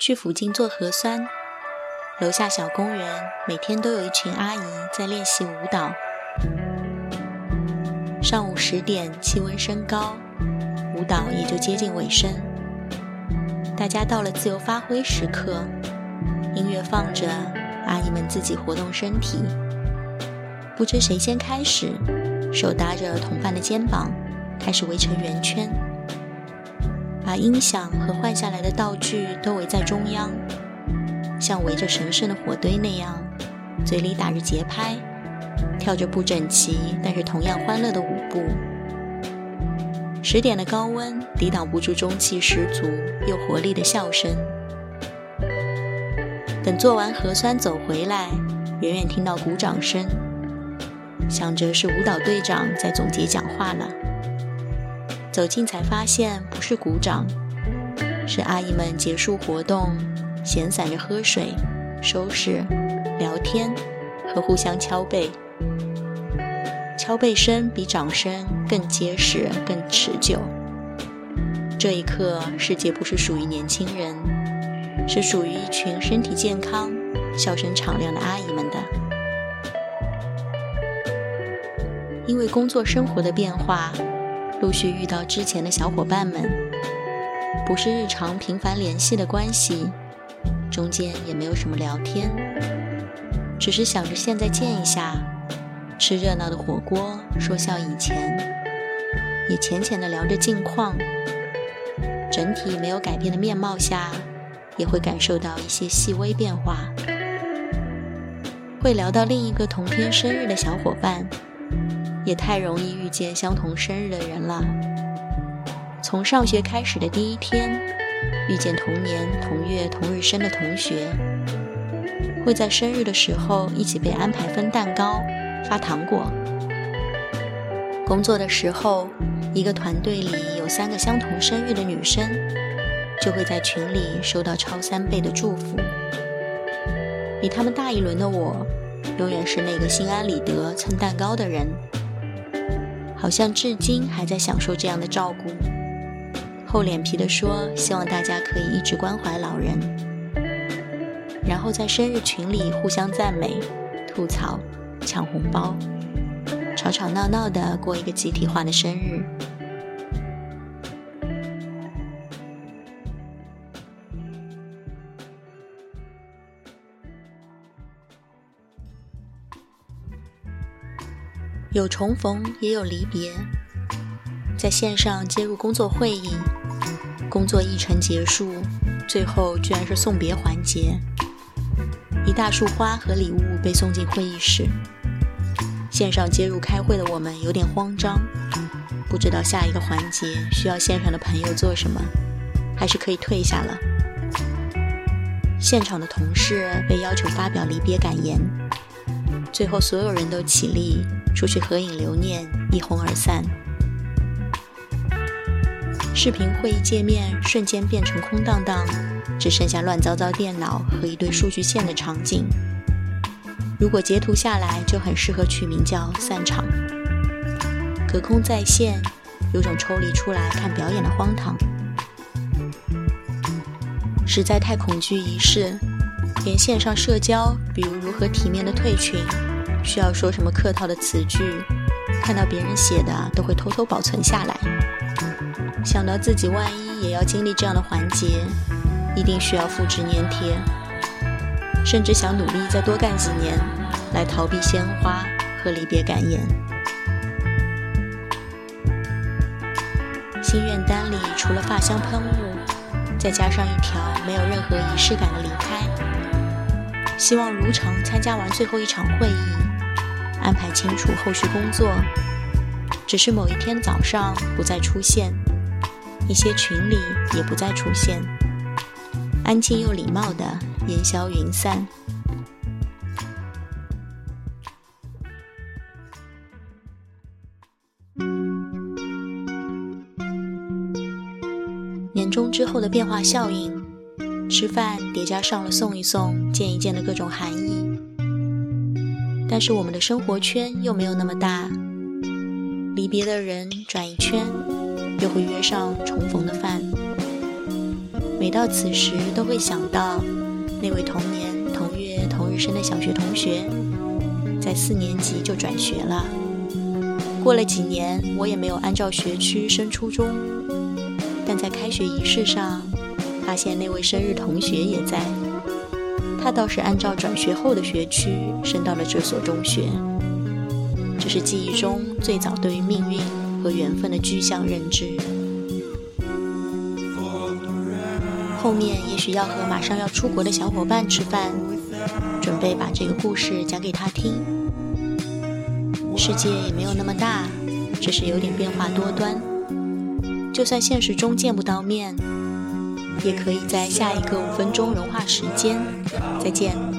去附近做核酸，楼下小公园每天都有一群阿姨在练习舞蹈。上午十点，气温升高，舞蹈也就接近尾声。大家到了自由发挥时刻，音乐放着，阿姨们自己活动身体。不知谁先开始，手搭着同伴的肩膀，开始围成圆圈，把音响和换下来的道具都围在中央，像围着神圣的火堆那样，嘴里打着节拍。跳着不整齐，但是同样欢乐的舞步。十点的高温抵挡不住中气十足又活力的笑声。等做完核酸走回来，远远听到鼓掌声，想着是舞蹈队长在总结讲话了。走近才发现不是鼓掌，是阿姨们结束活动，闲散着喝水、收拾、聊天和互相敲背。敲背声比掌声更结实、更持久。这一刻，世界不是属于年轻人，是属于一群身体健康、笑声敞亮的阿姨们的。因为工作生活的变化，陆续遇到之前的小伙伴们，不是日常频繁联系的关系，中间也没有什么聊天，只是想着现在见一下。吃热闹的火锅，说笑以前，也浅浅的聊着近况。整体没有改变的面貌下，也会感受到一些细微变化。会聊到另一个同天生日的小伙伴，也太容易遇见相同生日的人了。从上学开始的第一天，遇见同年同月同日生的同学，会在生日的时候一起被安排分蛋糕。发糖果。工作的时候，一个团队里有三个相同生日的女生，就会在群里收到超三倍的祝福。比他们大一轮的我，永远是那个心安理得蹭蛋糕的人，好像至今还在享受这样的照顾。厚脸皮的说，希望大家可以一直关怀老人，然后在生日群里互相赞美、吐槽。抢红包，吵吵闹闹的过一个集体化的生日。有重逢，也有离别。在线上接入工作会议，工作议程结束，最后居然是送别环节。一大束花和礼物被送进会议室。线上接入开会的我们有点慌张，不知道下一个环节需要线上的朋友做什么，还是可以退下了。现场的同事被要求发表离别感言，最后所有人都起立出去合影留念，一哄而散。视频会议界面瞬间变成空荡荡。只剩下乱糟糟电脑和一堆数据线的场景。如果截图下来，就很适合取名叫“散场”。隔空在线，有种抽离出来看表演的荒唐。实在太恐惧仪式，连线上社交，比如如何体面的退群，需要说什么客套的词句，看到别人写的都会偷偷保存下来。想到自己万一也要经历这样的环节。一定需要复制粘贴，甚至想努力再多干几年，来逃避鲜花和离别感言。心愿单里除了发香喷雾，再加上一条没有任何仪式感的离开，希望如常参加完最后一场会议，安排清楚后续工作。只是某一天早上不再出现，一些群里也不再出现。安静又礼貌的烟消云散。年终之后的变化效应，吃饭叠加上了送一送、见一见的各种含义。但是我们的生活圈又没有那么大，离别的人转一圈，又会约上重逢的饭。每到此时，都会想到那位同年同月同日生的小学同学，在四年级就转学了。过了几年，我也没有按照学区升初中，但在开学仪式上，发现那位生日同学也在。他倒是按照转学后的学区升到了这所中学。这是记忆中最早对于命运和缘分的具象认知。后面也许要和马上要出国的小伙伴吃饭，准备把这个故事讲给他听。世界也没有那么大，只是有点变化多端。就算现实中见不到面，也可以在下一个五分钟融化时间。再见。